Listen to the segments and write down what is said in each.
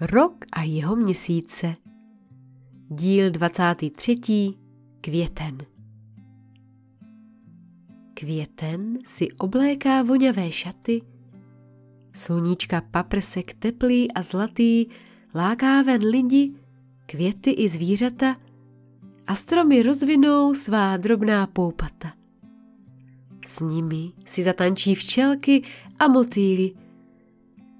Rok a jeho měsíce. Díl 23. Květen. Květen si obléká voňavé šaty, sluníčka paprsek teplý a zlatý láká ven lidi, květy i zvířata a stromy rozvinou svá drobná poupata. S nimi si zatančí včelky a motýly,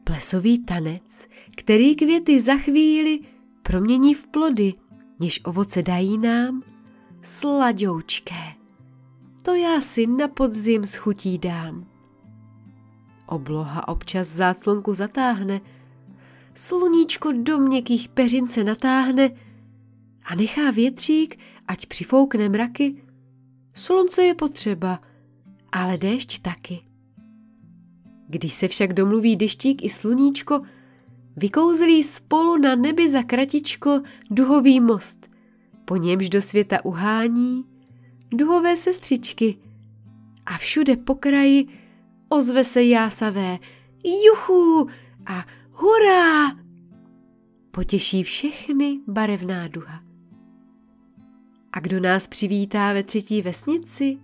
plesový tanec, který květy za chvíli promění v plody, než ovoce dají nám, sladoučké. To já si na podzim schutí dám. Obloha občas záclonku zatáhne, sluníčko do měkkých peřin se natáhne a nechá větřík, ať přifoukne mraky. Slunce je potřeba, ale déšť taky. Když se však domluví deštík i sluníčko, vykouzlí spolu na nebi za kratičko duhový most, po němž do světa uhání duhové sestřičky a všude po kraji ozve se jásavé juchu a hurá! Potěší všechny barevná duha. A kdo nás přivítá ve třetí vesnici?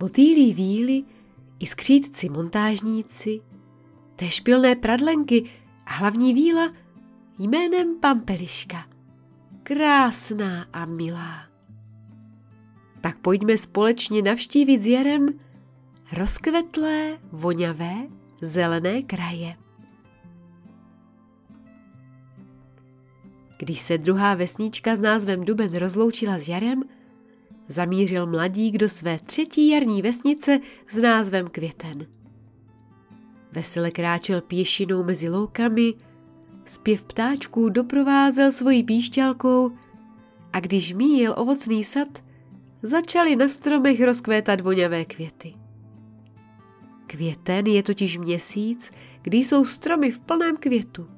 Motýlí víly i skřítci montážníci, té špilné pradlenky hlavní víla jménem Pampeliška. Krásná a milá. Tak pojďme společně navštívit s Jarem rozkvetlé, voňavé, zelené kraje. Když se druhá vesnička s názvem Duben rozloučila s Jarem, zamířil mladík do své třetí jarní vesnice s názvem Květen. Vesele kráčel pěšinou mezi loukami, zpěv ptáčků doprovázel svojí píšťalkou a když míjel ovocný sad, začaly na stromech rozkvétat voňavé květy. Květen je totiž měsíc, kdy jsou stromy v plném květu.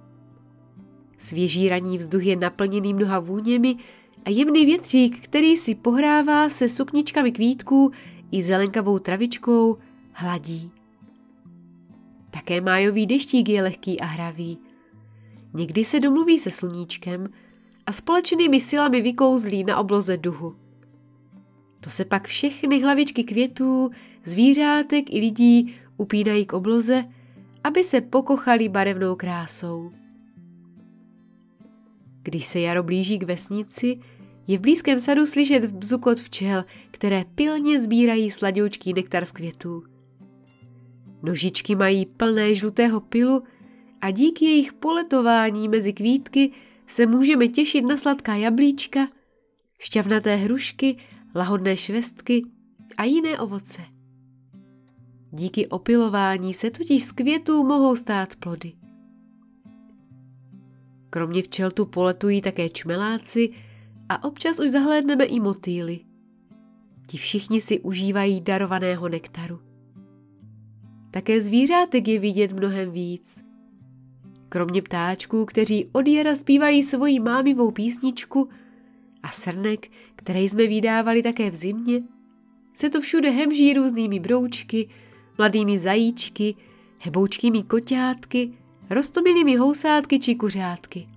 Svěží ranní vzduch je naplněný mnoha vůněmi a jemný větřík, který si pohrává se sukničkami kvítků i zelenkavou travičkou, hladí. Také májový deštík je lehký a hravý. Někdy se domluví se sluníčkem a společnými silami vykouzlí na obloze duhu. To se pak všechny hlavičky květů, zvířátek i lidí upínají k obloze, aby se pokochali barevnou krásou. Když se jaro blíží k vesnici, je v blízkém sadu slyšet bzukot včel, které pilně sbírají sladoučký nektar z květů. Nožičky mají plné žlutého pilu a díky jejich poletování mezi kvítky se můžeme těšit na sladká jablíčka, šťavnaté hrušky, lahodné švestky a jiné ovoce. Díky opilování se totiž z květů mohou stát plody. Kromě včel tu poletují také čmeláci a občas už zahlédneme i motýly. Ti všichni si užívají darovaného nektaru. Také zvířátek je vidět mnohem víc. Kromě ptáčků, kteří od jara zpívají svoji mámivou písničku a srnek, které jsme vydávali také v zimě, se to všude hemží různými broučky, mladými zajíčky, heboučkými koťátky, rostomilými housátky či kuřátky.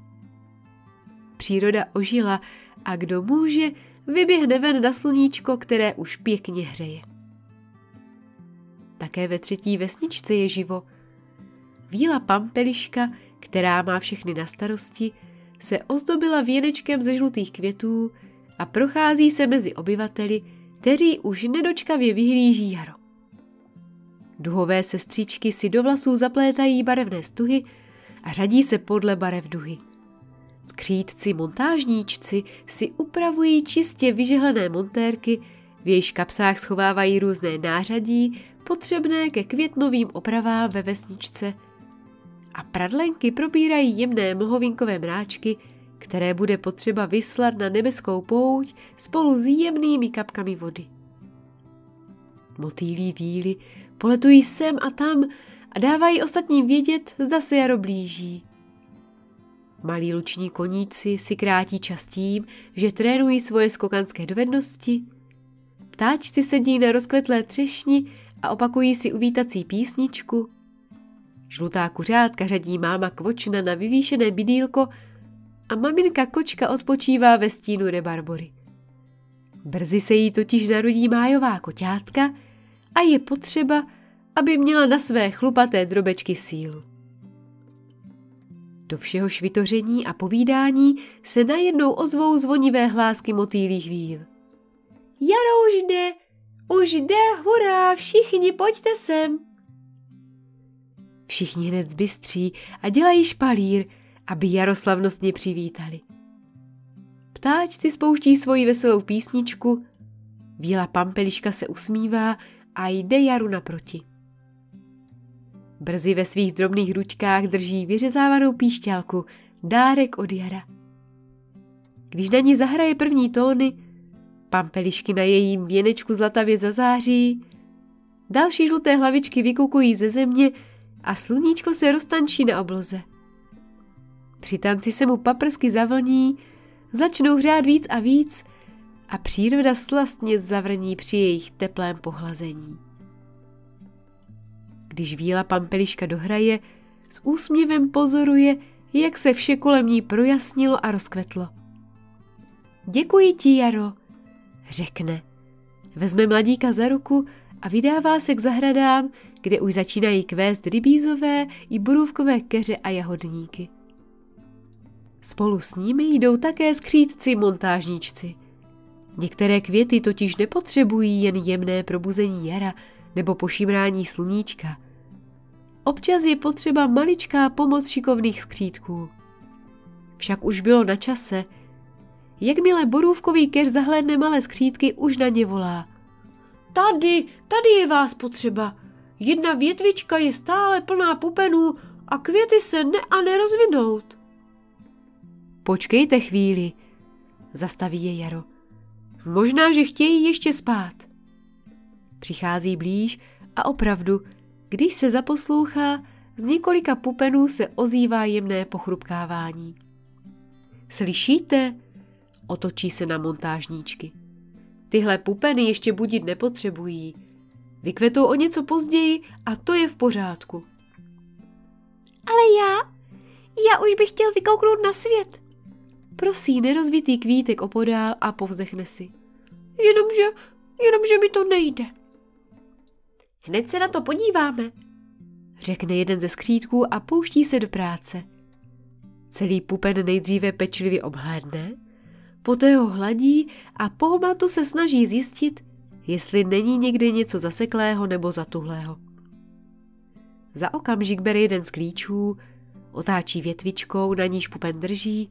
Příroda ožila a kdo může, vyběhne ven na sluníčko, které už pěkně hřeje. Také ve třetí vesničce je živo. Víla Pampeliška, která má všechny na starosti, se ozdobila věnečkem ze žlutých květů a prochází se mezi obyvateli, kteří už nedočkavě vyhlíží jaro. Duhové sestřičky si do vlasů zaplétají barevné stuhy a řadí se podle barev duhy. Skřítci montážníčci si upravují čistě vyžehlené montérky, v jejich kapsách schovávají různé nářadí, potřebné ke květnovým opravám ve vesničce. A pradlenky probírají jemné mlhovinkové mráčky, které bude potřeba vyslat na nebeskou pouť spolu s jemnými kapkami vody. Motýlí víly poletují sem a tam a dávají ostatním vědět, zda se jaro blíží. Malí luční koníci si krátí čas tím, že trénují svoje skokanské dovednosti. Ptáčci sedí na rozkvetlé třešni a opakují si uvítací písničku. Žlutá kuřátka řadí máma kvočna na vyvýšené bydýlko a maminka kočka odpočívá ve stínu rebarbory. Brzy se jí totiž narodí májová koťátka a je potřeba, aby měla na své chlupaté drobečky sílu. Do všeho švitoření a povídání se najednou ozvou zvonivé hlásky motýlých víl. Jaro už jde, už jde, hurá, všichni pojďte sem. Všichni hned zbystří a dělají špalír, aby Jaro slavnostně přivítali. Ptáčci spouští svoji veselou písničku, Víla Pampeliška se usmívá a jde Jaru naproti. Brzy ve svých drobných ručkách drží vyřezávanou píšťalku, dárek od Jara. Když na ní zahraje první tóny, pampelišky na jejím věnečku zlatavě zazáří, další žluté hlavičky vykukují ze země a sluníčko se roztančí na obloze. Při tanci se mu paprsky zavlní, začnou hřát víc a víc a příroda slastně zavrní při jejich teplém pohlazení. Když víla pampeliška dohraje, s úsměvem pozoruje, jak se vše kolem ní projasnilo a rozkvetlo. Děkuji ti, Jaro, řekne. Vezme mladíka za ruku a vydává se k zahradám, kde už začínají kvést rybízové i borůvkové keře a jahodníky. Spolu s nimi jdou také skřítci montážníčci. Některé květy totiž nepotřebují jen jemné probuzení jara nebo pošimrání sluníčka. Občas je potřeba maličká pomoc šikovných skřítků. Však už bylo na čase. Jakmile borůvkový keř zahlédne malé skřítky, už na ně volá. Tady, tady je vás potřeba. Jedna větvička je stále plná pupenů a květy se ne a nerozvinout. Počkejte chvíli, zastaví je Jaro. Možná, že chtějí ještě spát. Přichází blíž a opravdu, když se zaposlouchá, z několika pupenů se ozývá jemné pochrupkávání. Slyšíte? Otočí se na montážníčky. Tyhle pupeny ještě budit nepotřebují. Vykvetou o něco později a to je v pořádku. Ale já? Já už bych chtěl vykouknout na svět. Prosí nerozbitý kvítek opodál a povzdechne si. Jenomže, jenomže mi to nejde. Hned se na to podíváme, řekne jeden ze skřítků a pouští se do práce. Celý pupen nejdříve pečlivě obhlédne, poté ho hladí a po homatu se snaží zjistit, jestli není někde něco zaseklého nebo zatuhlého. Za okamžik bere jeden z klíčů, otáčí větvičkou, na níž pupen drží,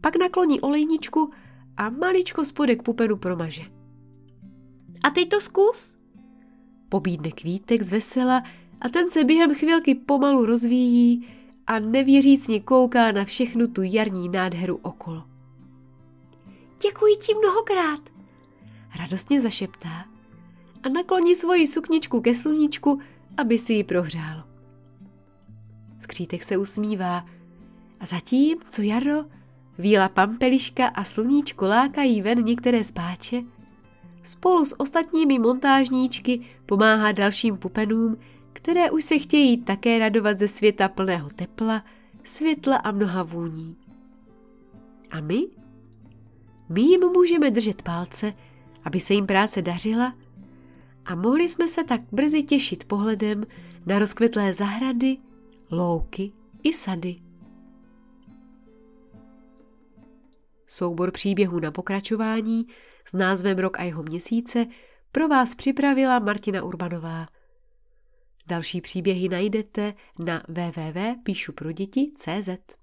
pak nakloní olejničku a maličko spodek pupenu promaže. A teď to zkus, Pobídne kvítek z vesela a ten se během chvilky pomalu rozvíjí a nevěřícně kouká na všechnu tu jarní nádheru okolo. Děkuji ti mnohokrát, radostně zašeptá a nakloní svoji sukničku ke sluníčku, aby si ji prohřálo. Skřítek se usmívá a zatím, co jaro, víla pampeliška a sluníčko lákají ven některé spáče, spolu s ostatními montážníčky pomáhá dalším pupenům, které už se chtějí také radovat ze světa plného tepla, světla a mnoha vůní. A my? My jim můžeme držet palce, aby se jim práce dařila a mohli jsme se tak brzy těšit pohledem na rozkvetlé zahrady, louky i sady. Soubor příběhů na pokračování s názvem Rok a jeho měsíce pro vás připravila Martina Urbanová. Další příběhy najdete na www.píšuproděti.cz.